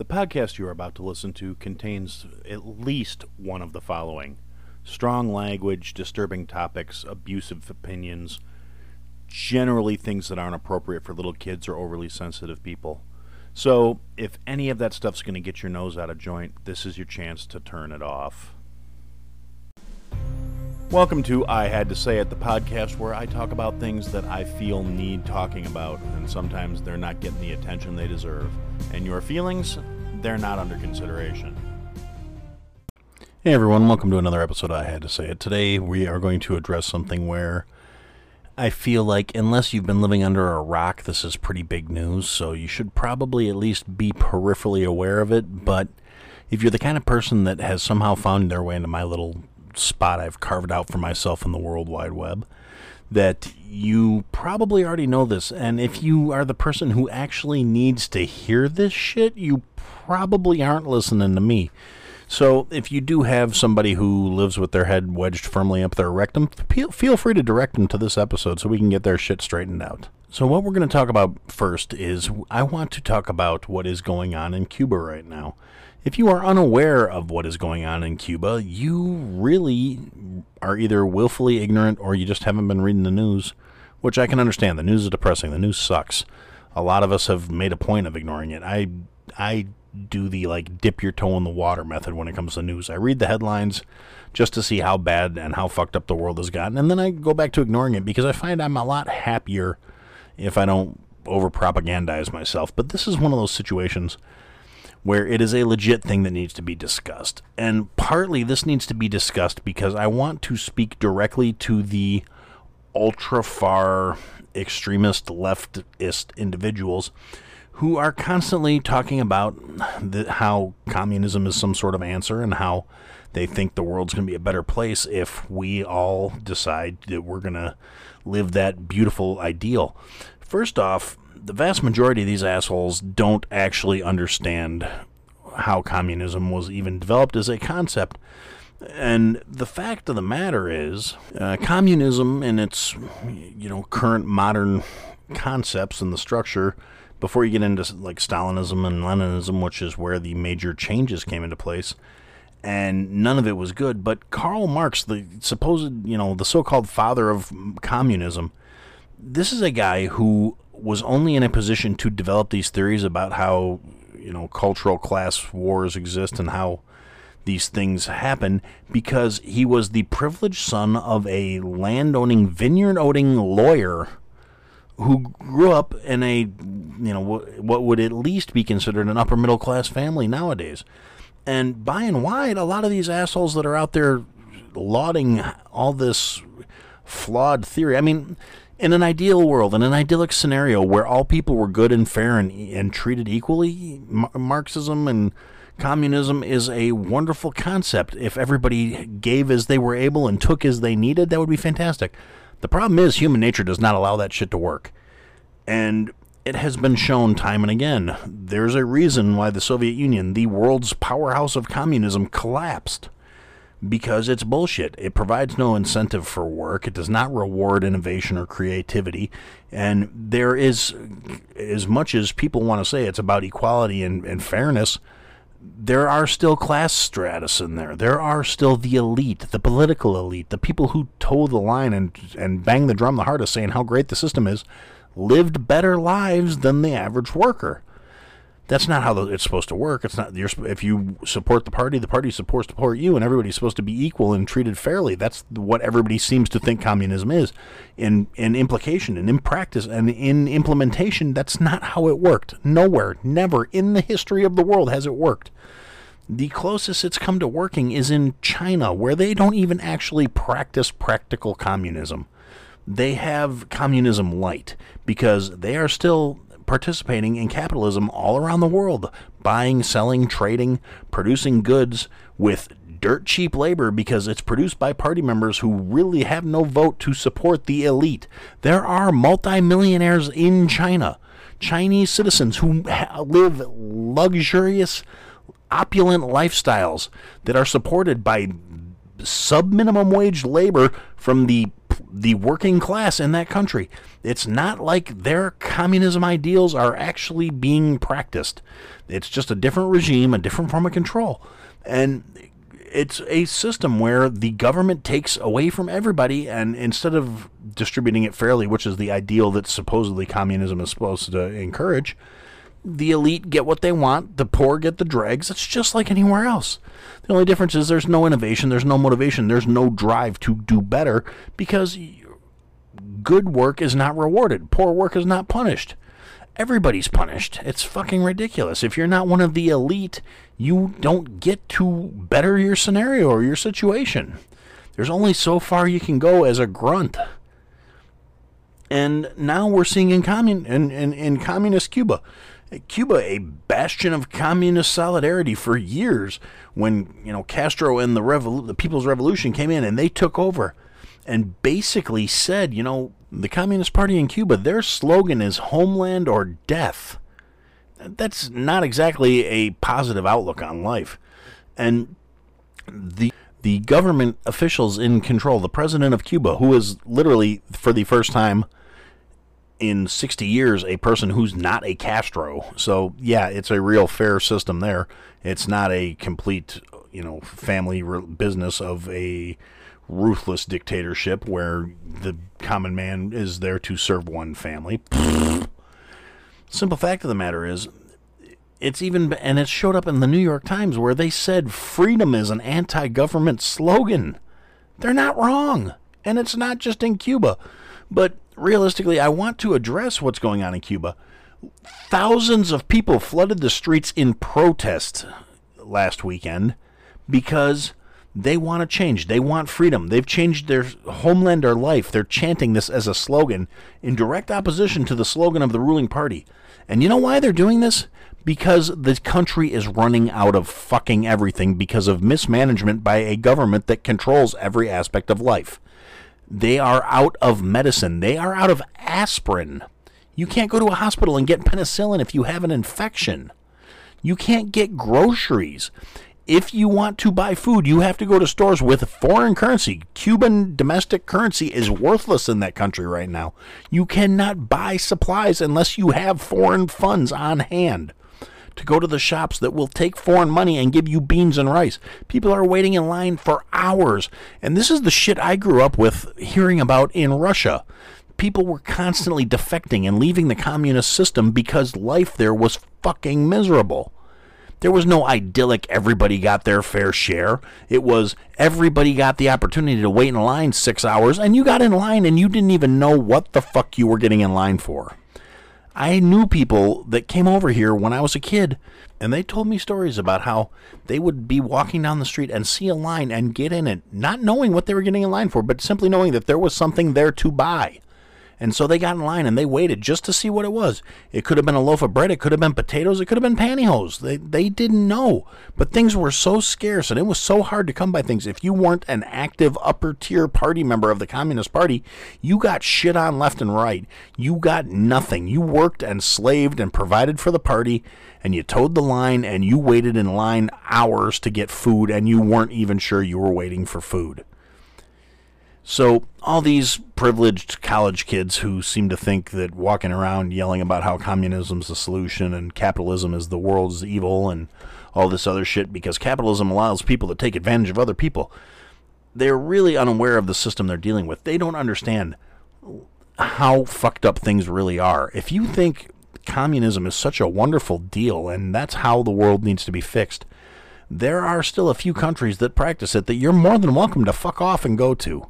The podcast you are about to listen to contains at least one of the following strong language, disturbing topics, abusive opinions, generally things that aren't appropriate for little kids or overly sensitive people. So, if any of that stuff's going to get your nose out of joint, this is your chance to turn it off. Welcome to I Had to Say It, the podcast where I talk about things that I feel need talking about, and sometimes they're not getting the attention they deserve. And your feelings, they're not under consideration. Hey everyone, welcome to another episode of I Had to Say It. Today we are going to address something where I feel like, unless you've been living under a rock, this is pretty big news, so you should probably at least be peripherally aware of it. But if you're the kind of person that has somehow found their way into my little spot I've carved out for myself in the World Wide Web, that you probably already know this. And if you are the person who actually needs to hear this shit, you probably aren't listening to me. So if you do have somebody who lives with their head wedged firmly up their rectum, feel free to direct them to this episode so we can get their shit straightened out. So what we're going to talk about first is I want to talk about what is going on in Cuba right now. If you are unaware of what is going on in Cuba, you really are either willfully ignorant or you just haven't been reading the news, which I can understand. The news is depressing. The news sucks. A lot of us have made a point of ignoring it. I I do the like dip your toe in the water method when it comes to news. I read the headlines just to see how bad and how fucked up the world has gotten, and then I go back to ignoring it because I find I'm a lot happier if I don't over propagandize myself. But this is one of those situations where it is a legit thing that needs to be discussed. And partly this needs to be discussed because I want to speak directly to the ultra far extremist leftist individuals who are constantly talking about the, how communism is some sort of answer and how they think the world's going to be a better place if we all decide that we're going to live that beautiful ideal. First off, the vast majority of these assholes don't actually understand how communism was even developed as a concept. And the fact of the matter is, uh, communism in its you know current modern concepts and the structure before you get into like Stalinism and Leninism, which is where the major changes came into place, and none of it was good. But Karl Marx, the supposed, you know, the so-called father of communism, this is a guy who was only in a position to develop these theories about how, you know, cultural class wars exist and how these things happen because he was the privileged son of a landowning, vineyard-owning lawyer who grew up in a you know what would at least be considered an upper middle class family nowadays. And by and wide, a lot of these assholes that are out there lauding all this flawed theory. I mean, in an ideal world, in an idyllic scenario where all people were good and fair and, and treated equally, Marxism and communism is a wonderful concept. If everybody gave as they were able and took as they needed, that would be fantastic. The problem is human nature does not allow that shit to work. And it has been shown time and again. There's a reason why the Soviet Union, the world's powerhouse of communism, collapsed. Because it's bullshit. It provides no incentive for work. It does not reward innovation or creativity. And there is, as much as people want to say it's about equality and, and fairness, there are still class stratus in there. There are still the elite, the political elite, the people who toe the line and and bang the drum the hardest, saying how great the system is, lived better lives than the average worker. That's not how it's supposed to work. It's not. you're, if you support the party, the party supports support you, and everybody's supposed to be equal and treated fairly. That's what everybody seems to think communism is. In in implication and in practice and in implementation, that's not how it worked. Nowhere, never in the history of the world has it worked. The closest it's come to working is in China, where they don't even actually practice practical communism. They have communism light because they are still participating in capitalism all around the world, buying, selling, trading, producing goods with dirt cheap labor because it's produced by party members who really have no vote to support the elite. There are multimillionaires in China, Chinese citizens who live luxurious, opulent lifestyles that are supported by sub minimum wage labor from the the working class in that country. It's not like their communism ideals are actually being practiced. It's just a different regime, a different form of control. And it's a system where the government takes away from everybody and instead of distributing it fairly, which is the ideal that supposedly communism is supposed to encourage, the elite get what they want, the poor get the dregs. It's just like anywhere else. The only difference is there's no innovation, there's no motivation, there's no drive to do better because good work is not rewarded, poor work is not punished. Everybody's punished. It's fucking ridiculous. If you're not one of the elite, you don't get to better your scenario or your situation. There's only so far you can go as a grunt. And now we're seeing in, commun- in, in, in communist Cuba Cuba a bastion of communist solidarity for years when you know Castro and the revol- the People's Revolution came in and they took over and basically said, you know, the Communist Party in Cuba, their slogan is homeland or death. That's not exactly a positive outlook on life. And the the government officials in control, the president of Cuba, who is literally for the first time in 60 years a person who's not a Castro. So, yeah, it's a real fair system there. It's not a complete, you know, family business of a ruthless dictatorship where the common man is there to serve one family. Simple fact of the matter is, it's even, and it showed up in the New York Times where they said freedom is an anti government slogan. They're not wrong. And it's not just in Cuba. But realistically, I want to address what's going on in Cuba. Thousands of people flooded the streets in protest last weekend because they want to change. They want freedom. They've changed their homeland or life. They're chanting this as a slogan in direct opposition to the slogan of the ruling party. And you know why they're doing this? Because the country is running out of fucking everything because of mismanagement by a government that controls every aspect of life. They are out of medicine. They are out of aspirin. You can't go to a hospital and get penicillin if you have an infection. You can't get groceries. If you want to buy food, you have to go to stores with foreign currency. Cuban domestic currency is worthless in that country right now. You cannot buy supplies unless you have foreign funds on hand to go to the shops that will take foreign money and give you beans and rice. People are waiting in line for hours. And this is the shit I grew up with hearing about in Russia. People were constantly defecting and leaving the communist system because life there was fucking miserable. There was no idyllic, everybody got their fair share. It was everybody got the opportunity to wait in line six hours, and you got in line and you didn't even know what the fuck you were getting in line for. I knew people that came over here when I was a kid, and they told me stories about how they would be walking down the street and see a line and get in it, not knowing what they were getting in line for, but simply knowing that there was something there to buy. And so they got in line and they waited just to see what it was. It could have been a loaf of bread, it could have been potatoes, it could have been pantyhose. They they didn't know. But things were so scarce and it was so hard to come by things. If you weren't an active upper tier party member of the Communist Party, you got shit on left and right. You got nothing. You worked and slaved and provided for the party and you toed the line and you waited in line hours to get food and you weren't even sure you were waiting for food. So, all these privileged college kids who seem to think that walking around yelling about how communism's the solution and capitalism is the world's evil and all this other shit because capitalism allows people to take advantage of other people, they're really unaware of the system they're dealing with. They don't understand how fucked up things really are. If you think communism is such a wonderful deal and that's how the world needs to be fixed, there are still a few countries that practice it that you're more than welcome to fuck off and go to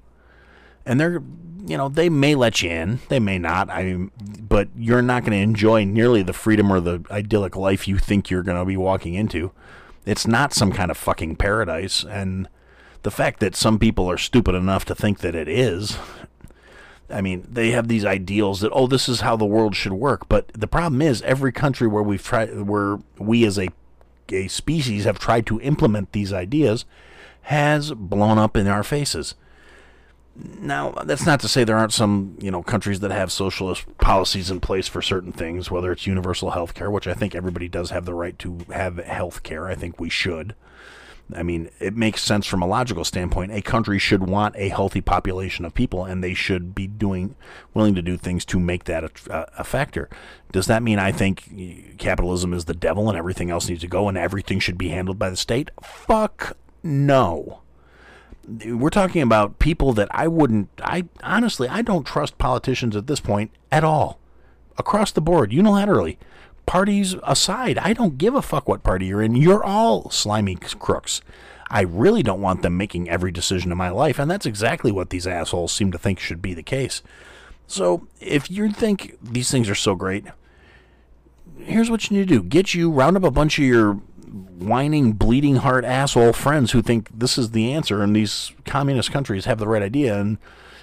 and they're you know they may let you in. They may not. I mean but you're not going to enjoy nearly the freedom or the idyllic life you think you're going to be walking into. It's not some kind of fucking paradise and the fact that some people are stupid enough to think that it is i mean they have these ideals that oh this is how the world should work. But the problem is every country where we've tried where we as a a species have tried to implement these ideas has blown up in our faces now, that's not to say there aren't some, you know, countries that have socialist policies in place for certain things, whether it's universal health care, which I think everybody does have the right to have health care. I think we should. I mean, it makes sense from a logical standpoint. A country should want a healthy population of people, and they should be doing, willing to do things to make that a, a, factor. Does that mean I think capitalism is the devil and everything else needs to go and everything should be handled by the state? Fuck no. We're talking about people that I wouldn't. I honestly, I don't trust politicians at this point at all, across the board, unilaterally parties aside, I don't give a fuck what party you're in. You're all slimy crooks. I really don't want them making every decision in my life, and that's exactly what these assholes seem to think should be the case. So, if you think these things are so great, here's what you need to do get you, round up a bunch of your whining, bleeding heart asshole friends who think this is the answer and these communist countries have the right idea and,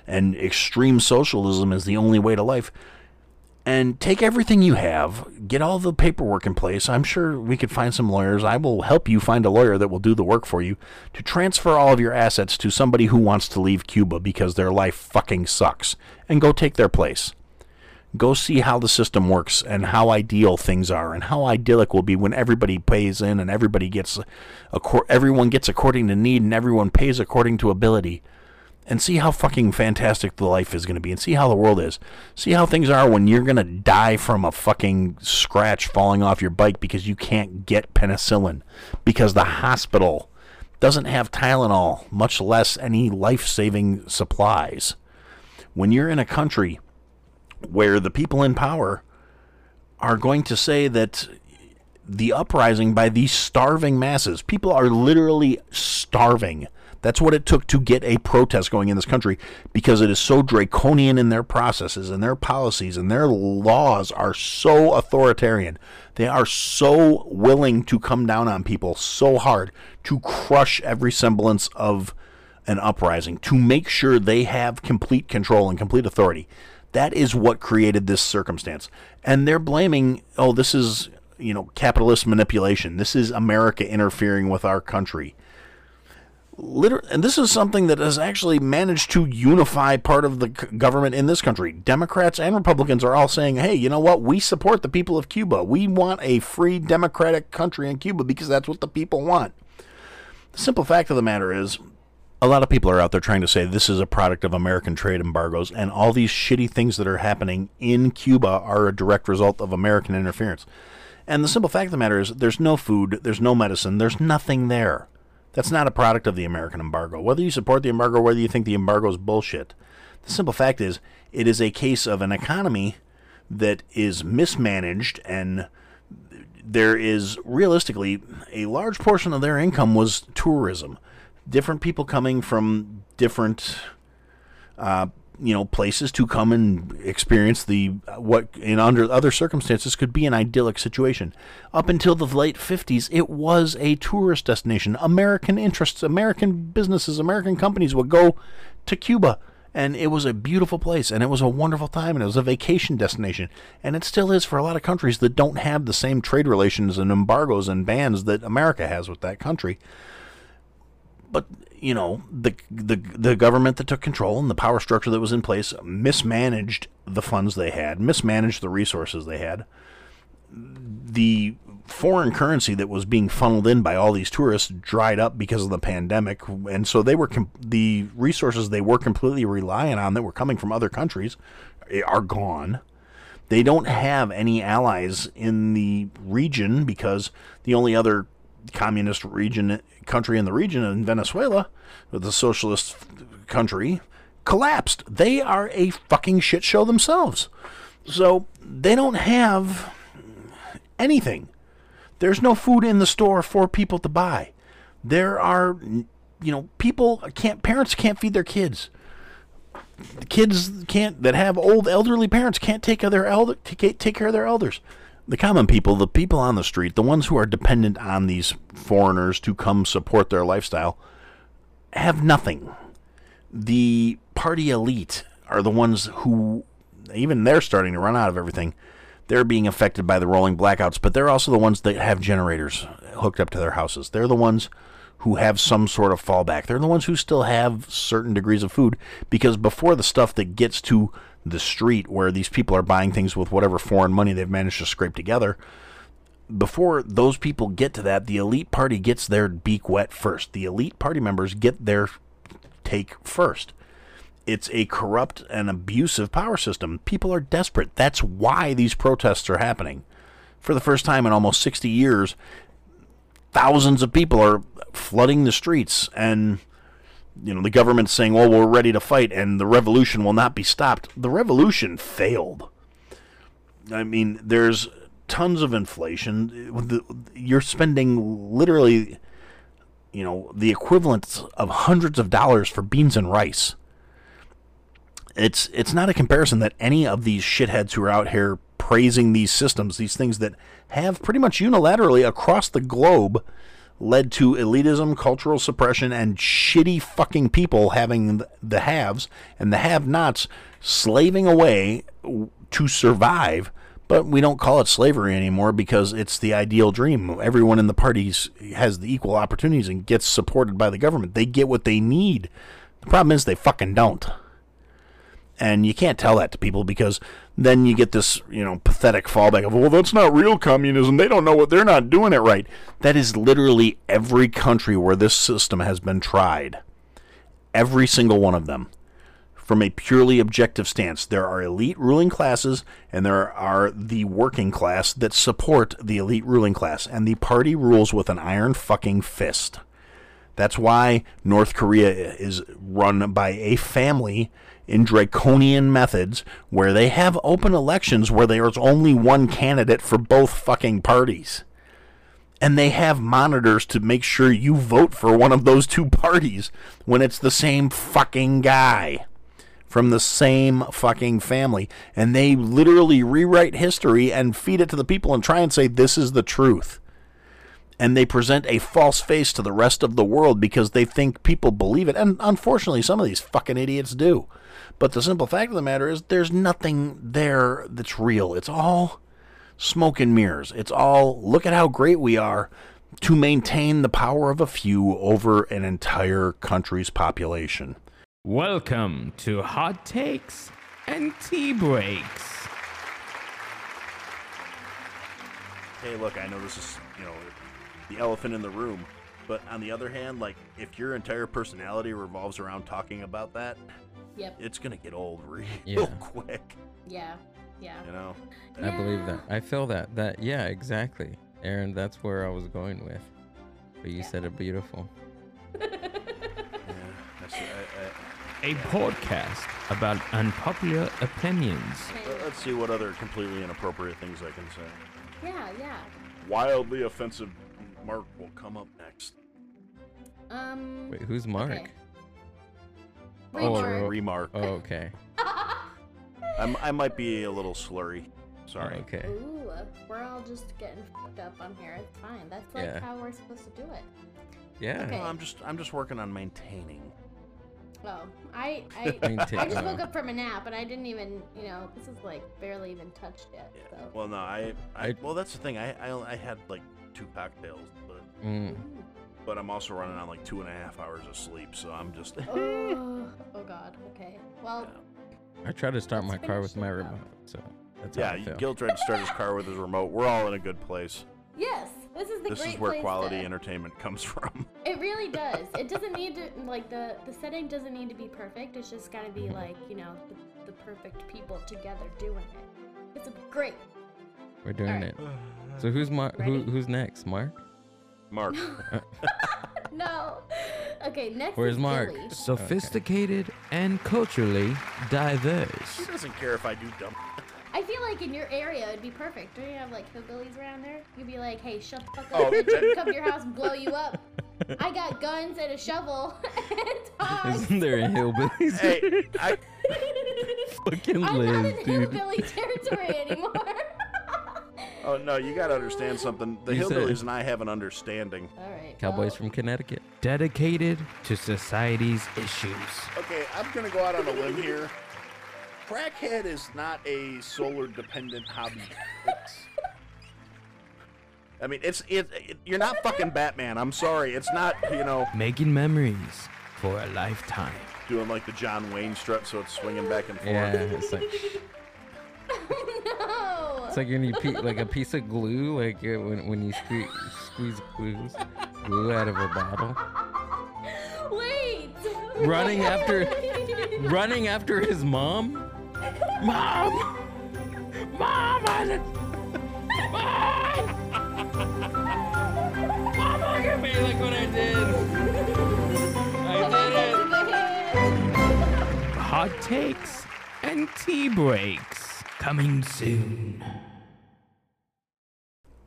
and extreme socialism is the only way to life and take everything you have, get all the paperwork in place. I'm sure we could find some lawyers. I will help you find a lawyer that will do the work for you to transfer all of your assets to somebody who wants to leave Cuba because their life fucking sucks and go take their place. Go see how the system works and how ideal things are and how idyllic will be when everybody pays in and everybody gets everyone gets according to need and everyone pays according to ability and see how fucking fantastic the life is going to be and see how the world is. See how things are when you're going to die from a fucking scratch falling off your bike because you can't get penicillin because the hospital doesn't have Tylenol, much less any life-saving supplies. When you're in a country where the people in power are going to say that the uprising by these starving masses, people are literally starving that's what it took to get a protest going in this country because it is so draconian in their processes and their policies and their laws are so authoritarian. They are so willing to come down on people so hard to crush every semblance of an uprising, to make sure they have complete control and complete authority. That is what created this circumstance. And they're blaming, oh, this is, you know, capitalist manipulation. This is America interfering with our country literally, and this is something that has actually managed to unify part of the government in this country. Democrats and Republicans are all saying, "Hey, you know what? We support the people of Cuba. We want a free democratic country in Cuba because that's what the people want." The simple fact of the matter is, a lot of people are out there trying to say this is a product of American trade embargoes, and all these shitty things that are happening in Cuba are a direct result of American interference. And the simple fact of the matter is, there's no food, there's no medicine, there's nothing there. That's not a product of the American embargo. Whether you support the embargo, whether you think the embargo is bullshit, the simple fact is it is a case of an economy that is mismanaged and there is realistically a large portion of their income was tourism. Different people coming from different uh, you know places to come and experience the what in under other circumstances could be an idyllic situation. Up until the late 50s it was a tourist destination. American interests american businesses american companies would go to cuba and it was a beautiful place and it was a wonderful time and it was a vacation destination. And it still is for a lot of countries that don't have the same trade relations and embargoes and bans that america has with that country but you know the the the government that took control and the power structure that was in place mismanaged the funds they had, mismanaged the resources they had. The foreign currency that was being funneled in by all these tourists dried up because of the pandemic, and so they were com- the resources they were completely relying on that were coming from other countries eh, are gone. They don't have any allies in the region because the only other communist region country in the region in Venezuela, the socialist country, collapsed. They are a fucking shit show themselves. So they don't have anything. There's no food in the store for people to buy. There are, you know, people can't, parents can't feed their kids. The kids can't, that have old elderly parents can't take care of their elder, take, take care of their elders the common people, the people on the street, the ones who are dependent on these foreigners to come support their lifestyle, have nothing. The party elite are the ones who, even they're starting to run out of everything. They're being affected by the rolling blackouts, but they're also the ones that have generators hooked up to their houses. They're the ones who have some sort of fallback. They're the ones who still have certain degrees of food because before the stuff that gets to the street where these people are buying things with whatever foreign money they've managed to scrape together, before those people get to that, the elite party gets their beak wet first. The elite party members get their take first. It's a corrupt and abusive power system. People are desperate. That's why these protests are happening. For the first time in almost 60 years, thousands of people are flooding the streets and you know the government's saying well we're ready to fight and the revolution will not be stopped. The revolution failed. I mean there's tons of inflation. You're spending literally you know the equivalent of hundreds of dollars for beans and rice. It's it's not a comparison that any of these shitheads who are out here praising these systems, these things that have pretty much unilaterally across the globe led to elitism, cultural suppression, and shitty fucking people having the haves and the have nots slaving away to survive. But we don't call it slavery anymore because it's the ideal dream. Everyone in the parties has the equal opportunities and gets supported by the government. They get what they need. The problem is they fucking don't. And you can't tell that to people because then you get this, you know, pathetic fallback of, well, that's not real communism. They don't know what they're not doing it right. That is literally every country where this system has been tried. Every single one of them. From a purely objective stance, there are elite ruling classes and there are the working class that support the elite ruling class, and the party rules with an iron fucking fist. That's why North Korea is run by a family in draconian methods where they have open elections where there's only one candidate for both fucking parties. And they have monitors to make sure you vote for one of those two parties when it's the same fucking guy from the same fucking family. And they literally rewrite history and feed it to the people and try and say this is the truth. And they present a false face to the rest of the world because they think people believe it. And unfortunately, some of these fucking idiots do. But the simple fact of the matter is, there's nothing there that's real. It's all smoke and mirrors. It's all look at how great we are to maintain the power of a few over an entire country's population. Welcome to Hot Takes and Tea Breaks. Hey, look, I know this is, you know, the elephant in the room, but on the other hand, like, if your entire personality revolves around talking about that, Yep. It's gonna get old real Yeah. quick. Yeah. Yeah. You know. I believe that. I feel that. That yeah, exactly. Aaron, that's where I was going with. But you Yeah. said it beautiful. Yeah. That's, podcast about unpopular opinions. I, let- let's see what other completely inappropriate things I can say. Yeah, yeah. Wildly offensive Mark will come up next. Um. Wait, who's Mark? okay. Oh, Remark. Remark. Oh, okay. I'm, I might be a little slurry. Oh, Sorry. okay. Ooh, we're all just getting fucked up on here. It's fine. That's like Yeah. how we're supposed to do it. Yeah. Okay. No, I'm just I'm just working on maintaining. Oh, I I, Maintain- I just woke up from a nap and I didn't even, you know, this is like barely even touched yet. Yeah. So. Well, no, I, I I- well that's the thing. I, I I had like two cocktails, but Mm. But I'm also running on like two and a half hours of sleep, so I'm just. oh, oh God. Okay. Well, I tried to start my car with my this up. remote, so that's yeah, how I feel. Gil tried to start his car with his remote. We're all in a good place. yes. This is the This great is where place quality to- entertainment comes from. It really does. It doesn't need to like the the setting doesn't need to be perfect. It's just gotta be like you know the, the perfect people together doing it. It's a great. We're doing Alright. it. So who's Mark? Who, who's next? Mark? Mark. Uh, no. Okay. Next. Where's is Mark? Billy. Sophisticated and culturally diverse. He doesn't care if I do dumb. I feel like in your area it'd be perfect. Don't you have like hillbillies around there? You'd be like, hey, shut the fuck Oh, up, bitch. that- Come to your house and blow you up. I got guns and a shovel and tongs. Isn't there a hillbillies? Hey, I Fucking I'm Liz, not in dude. hillbilly territory anymore. Oh no, you gotta understand something. The You said- hillbillies and I have an understanding. All right. Cowboys well, from Connecticut. Dedicated to society's issues. Okay, I'm gonna go out on a limb here. Crackhead is not a solar dependent hobby. It's, I mean, it's it, it. You're not fucking Batman. I'm sorry. It's not. You know, Making memories for a lifetime. doing like the John Wayne strut, so it's swinging back and forth. Yeah, it's like No. It's like when you pe- like a piece of glue, like uh, when when you sque- squeeze glues, glue out of a bottle. Wait. Running after, running after his mom. Mom, mom, I, mom. Mom, look at me! Look what I did! I did it! Hot takes and tea breaks coming soon.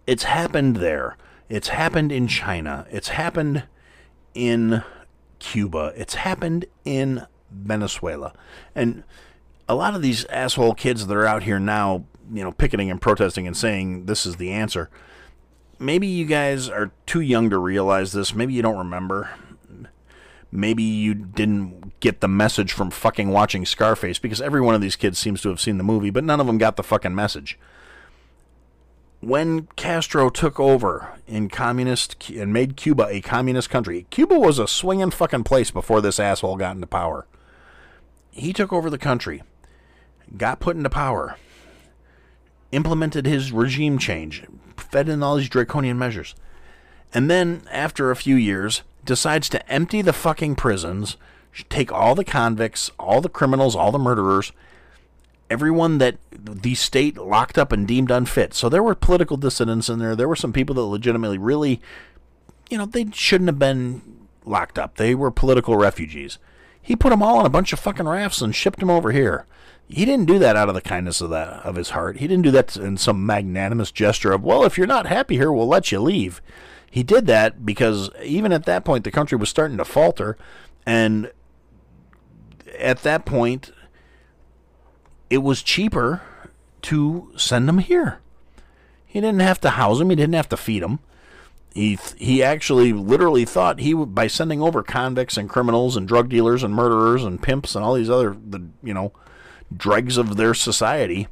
It's happened there. It's happened in China. It's happened in Cuba. It's happened in Venezuela. And a lot of these asshole kids that are out here now, you know, picketing and protesting and saying this is the answer. Maybe you guys are too young to realize this. Maybe you don't remember. Maybe you didn't get the message from fucking watching Scarface because every one of these kids seems to have seen the movie, but none of them got the fucking message when Castro took over in communist and made Cuba a communist country, Cuba was a swinging fucking place before this asshole got into power. He took over the country, got put into power, implemented his regime change, fed in all these draconian measures, and then after a few years decides to empty the fucking prisons, take all the convicts, all the criminals, all the murderers, everyone that the state locked up and deemed unfit. So there were political dissidents in there. There were some people that legitimately really, you know, they shouldn't have been locked up. They were political refugees. He put them all on a bunch of fucking rafts and shipped them over here. He didn't do that out of the kindness of that of his heart. He didn't do that in some magnanimous gesture of, well, if you're not happy here, we'll let you leave. He did that because even at that point, the country was starting to falter, and at that point, it was cheaper to send them here. He didn't have to house them. He didn't have to feed them. He he actually literally thought he would by sending over convicts and criminals and drug dealers and murderers and pimps and all these other the you know dregs of their society.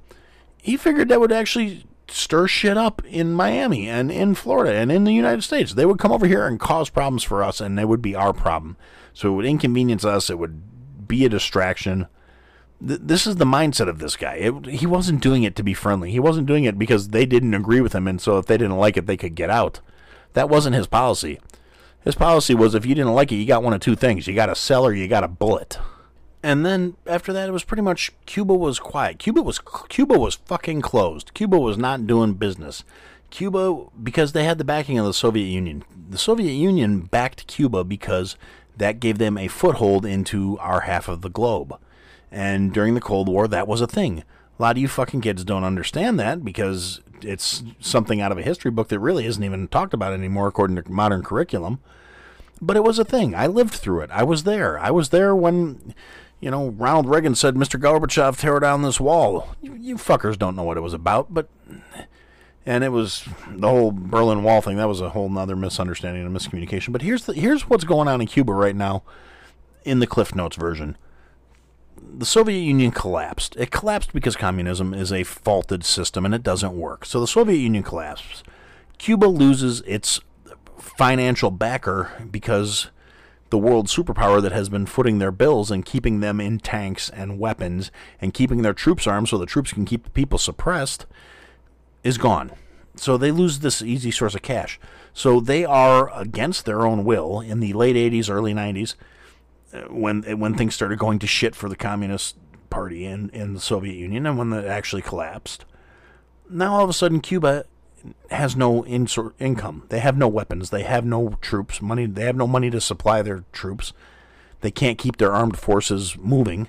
He figured that would actually stir shit up in Miami and in Florida and in the United States. They would come over here and cause problems for us, and they would be our problem. So it would inconvenience us. It would be a distraction th- this is the mindset of this guy. It, he wasn't doing it to be friendly. He wasn't doing it because they didn't agree with him, and so if they didn't like it, they could get out. That wasn't his policy. His policy was if you didn't like it, you got one of two things: you got a cell or you got a bullet. And then after that, it was pretty much Cuba was quiet. Cuba was Cuba was fucking closed. Cuba was not doing business. Cuba because they had the backing of the Soviet Union. The Soviet Union backed Cuba because that gave them a foothold into our half of the globe. And during the Cold War, that was a thing. A lot of you fucking kids don't understand that because it's something out of a history book that really isn't even talked about anymore according to modern curriculum. But it was a thing. I lived through it. I was there. I was there when, you know, Ronald Reagan said, Mr. Gorbachev, tear down this wall. You, you fuckers don't know what it was about, but. And it was the whole Berlin Wall thing. That was a whole nother misunderstanding and miscommunication. But here's the, here's what's going on in Cuba right now, in the Cliff Notes version the Soviet Union collapsed. It collapsed because communism is a faulted system and it doesn't work. So the Soviet Union collapses. Cuba loses its financial backer because the world superpower that has been footing their bills and keeping them in tanks and weapons and keeping their troops armed so the troops can keep the people suppressed is gone. So they lose this easy source of cash. So they are against their own will in the late 80s, early 90s uh, when uh, when things started going to shit for the Communist Party in, in the Soviet Union and when that actually collapsed. Now all of a sudden Cuba has no income. They have no weapons. They have no troops. Money. They have no money to supply their troops. They can't keep their armed forces moving.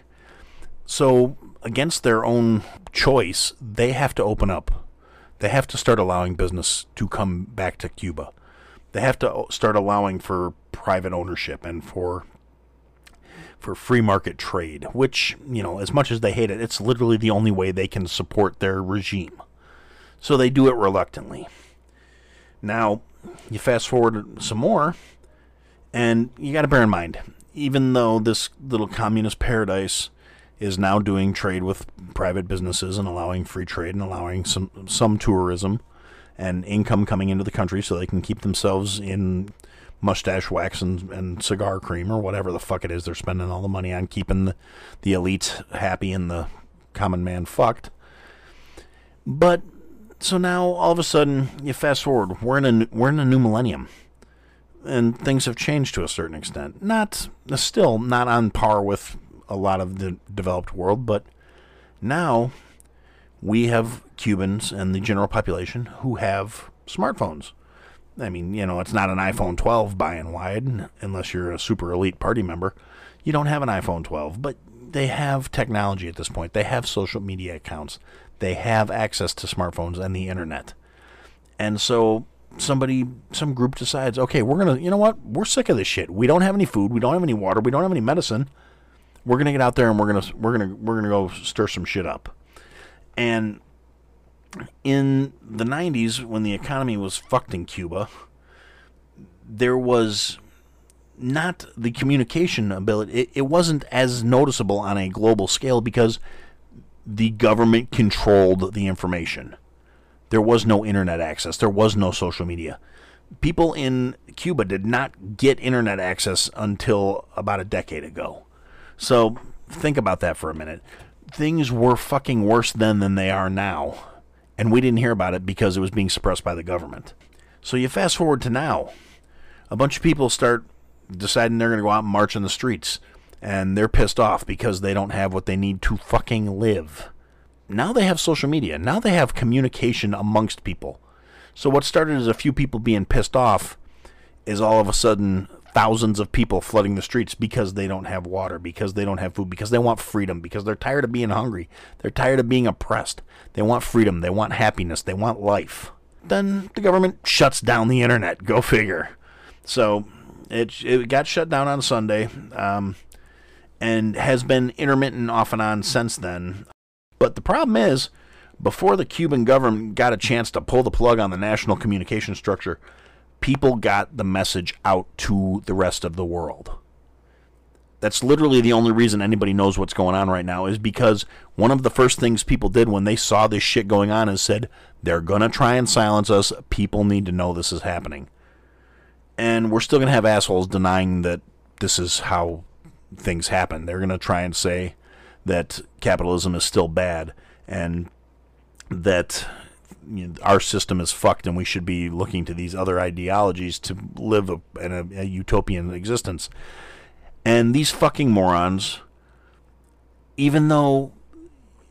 So against their own choice, they have to open up. They have to start allowing business to come back to Cuba. They have to start allowing for private ownership and for for free market trade, which, you know, as much as they hate it, it's literally the only way they can support their regime. So they do it reluctantly. Now, you fast forward some more, and you got to bear in mind, even though this little communist paradise is now doing trade with private businesses and allowing free trade and allowing some some tourism and income coming into the country so they can keep themselves in mustache wax and, and cigar cream or whatever the fuck it is they're spending all the money on keeping the, the elite happy and the common man fucked. But so now all of a sudden you fast forward, we're in a we're in a new millennium. And things have changed to a certain extent. Not uh, still not on par with a lot of the developed world, but now we have Cubans and the general population who have smartphones. I mean, you know, it's not an iPhone 12 by and wide, unless you're a super elite party member. You don't have an iPhone 12, but they have technology at this point. They have social media accounts. They have access to smartphones and the internet. And so somebody, some group decides, okay, we're going to, you know what? We're sick of this shit. We don't have any food. We don't have any water. We don't have any medicine. We're going to get out there and we're going to, we're going to, we're going to go stir some shit up. And in the 90s, when the economy was fucked in Cuba, there was not the communication ability. It, it wasn't as noticeable on a global scale because the government controlled the information. There was no internet access, there was no social media. People in Cuba did not get internet access until about a decade ago. So think about that for a minute. Things were fucking worse then than they are now. And we didn't hear about it because it was being suppressed by the government. So you fast forward to now. A bunch of people start deciding they're going to go out and march in the streets. And they're pissed off because they don't have what they need to fucking live. Now they have social media. Now they have communication amongst people. So what started as a few people being pissed off is all of a sudden thousands of people flooding the streets because they don't have water, because they don't have food, because they want freedom, because they're tired of being hungry. They're tired of being oppressed. They want freedom. They want happiness. They want life. Then the government shuts down the internet. Go figure. So it it got shut down on Sunday, um, and has been intermittent off and on since then. But the problem is, before the Cuban government got a chance to pull the plug on the national communication structure, people got the message out to the rest of the world. That's literally the only reason anybody knows what's going on right now is because one of the first things people did when they saw this shit going on is said, they're going to try and silence us. People need to know this is happening and we're still going to have assholes denying that this is how things happen. They're going to try and say that capitalism is still bad and that you know, our system is fucked and we should be looking to these other ideologies to live a, a, a utopian existence. And these fucking morons, even though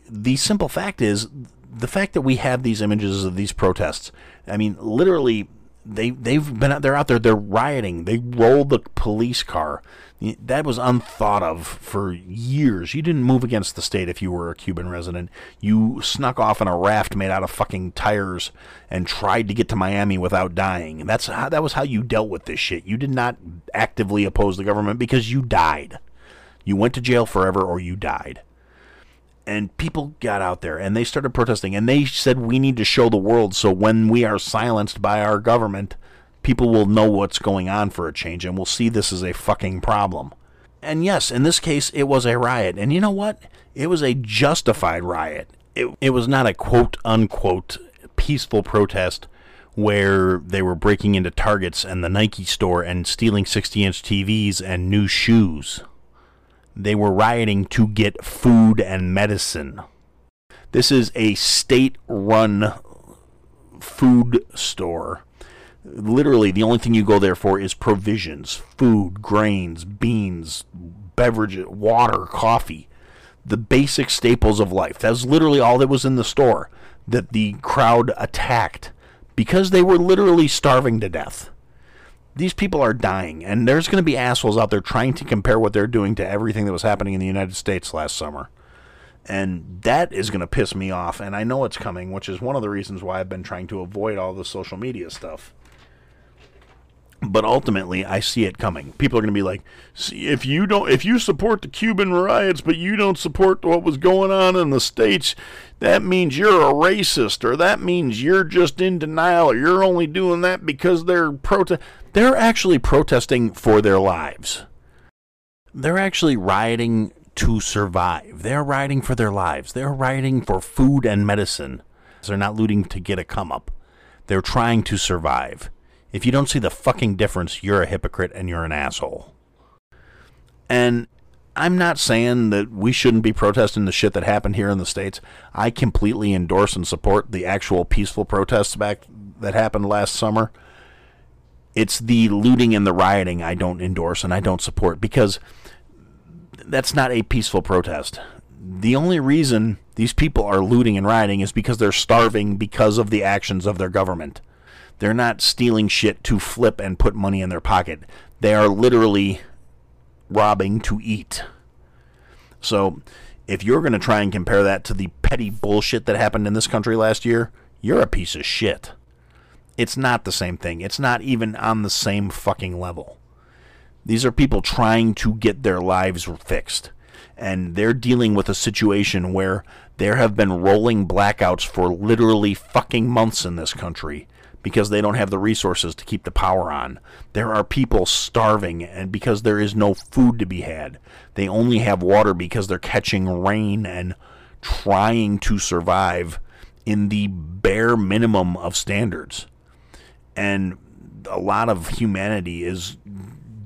the simple fact is, the fact that we have these images of these protests, I mean, literally they they've been out they're out there they're rioting. They rolled the police car. That was unthought of for years. You didn't move against the state if you were a cuban resident. You snuck off in a raft made out of fucking tires and tried to get to miami without dying. And that's how that was how you dealt with this shit. You did not actively oppose the government because you died. You went to jail forever or you died and people got out there and they started protesting and they said we need to show the world so when we are silenced by our government people will know what's going on for a change and will see this as a fucking problem. And yes in this case it was a riot. And you know what? It was a justified riot. It, it was not a quote unquote peaceful protest where they were breaking into targets and the nike store and stealing 60 inch tvs and new shoes they were rioting to get food and medicine. This is a state run food store. Literally, the only thing you go there for is provisions food, grains, beans, beverages, water, coffee. The basic staples of life. That's literally all that was in the store that the crowd attacked because they were literally starving to death these people are dying, and there's going to be assholes out there trying to compare what they're doing to everything that was happening in the United States last summer. And that is going to piss me off, and I know it's coming, which is one of the reasons why I've been trying to avoid all the social media stuff. But ultimately, I see it coming. People are going to be like, "See, if you don't, if you support the Cuban riots, but you don't support what was going on in the states, that means you're a racist, or that means you're just in denial, or you're only doing that because they're protest." They're actually protesting for their lives. They're actually rioting to survive. They're rioting for their lives. They're rioting for food and medicine. They're not looting to get a come up. They're trying to survive. If you don't see the fucking difference, you're a hypocrite and you're an asshole. And I'm not saying that we shouldn't be protesting the shit that happened here in the states. I completely endorse and support the actual peaceful protests back that happened last summer. It's the looting and the rioting I don't endorse and I don't support because that's not a peaceful protest. The only reason these people are looting and rioting is because they're starving because of the actions of their government. They're not stealing shit to flip and put money in their pocket. They are literally robbing to eat. So, if you're going to try and compare that to the petty bullshit that happened in this country last year, you're a piece of shit. It's not the same thing. It's not even on the same fucking level. These are people trying to get their lives fixed. And they're dealing with a situation where there have been rolling blackouts for literally fucking months in this country because they don't have the resources to keep the power on. There are people starving and because there is no food to be had. They only have water because they're catching rain and trying to survive in the bare minimum of standards. And a lot of humanity is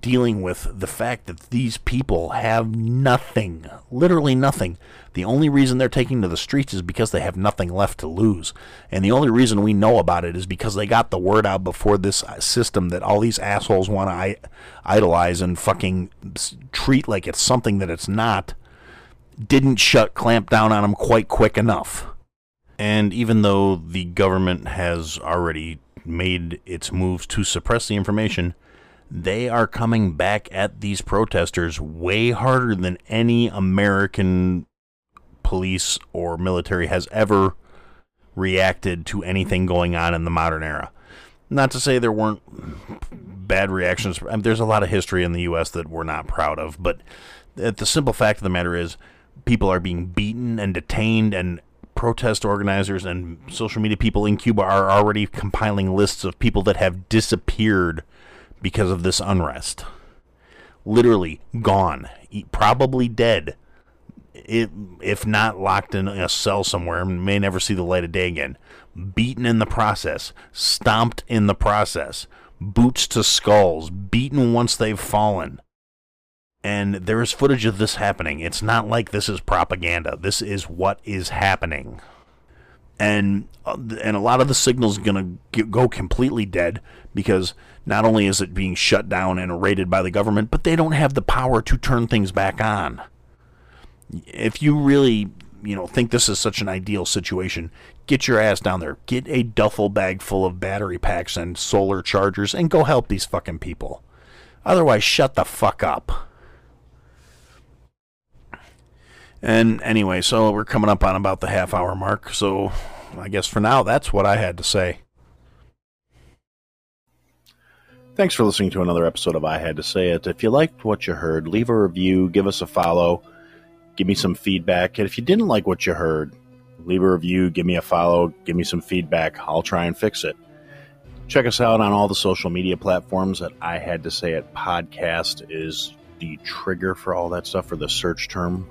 dealing with the fact that these people have nothing, literally nothing. The only reason they're taking to the streets is because they have nothing left to lose. And the only reason we know about it is because they got the word out before this system that all these assholes want to idolize and fucking treat like it's something that it's not, didn't shut clamp down on them quite quick enough. And even though the government has already made its moves to suppress the information, they are coming back at these protesters way harder than any American police or military has ever reacted to anything going on in the modern era. Not to say there weren't bad reactions. I mean, there's a lot of history in the U.S. that we're not proud of, but the simple fact of the matter is people are being beaten and detained and protest organizers and social media people in Cuba are already compiling lists of people that have disappeared because of this unrest. Literally gone, probably dead. It, if not locked in a cell somewhere, may never see the light of day again. Beaten in the process, stomped in the process, boots to skulls, beaten once they've fallen. And there is footage of this happening. It's not like this is propaganda. This is what is happening. And uh, and a lot of the signals going to go completely dead because not only is it being shut down and raided by the government, but they don't have the power to turn things back on. If you really, you know, think this is such an ideal situation, get your ass down there. Get a duffel bag full of battery packs and solar chargers and go help these fucking people. Otherwise, shut the fuck up. And anyway, so we're coming up on about the half hour mark. So I guess for now, that's what I had to say. Thanks for listening to another episode of I Had to Say It. If you liked what you heard, leave a review, give us a follow, give me some feedback. And if you didn't like what you heard, leave a review, give me a follow, give me some feedback. I'll try and fix it. Check us out on all the social media platforms That I Had to Say It podcast is the trigger for all that stuff for the search term.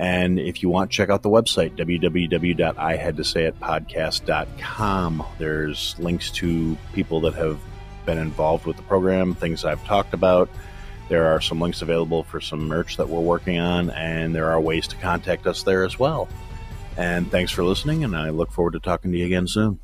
And if you want, check out the website, www.ihadtosayitpodcast.com. There's links to people that have been involved with the program, things I've talked about. There are some links available for some merch that we're working on, and there are ways to contact us there as well. And thanks for listening, and I look forward to talking to you again soon.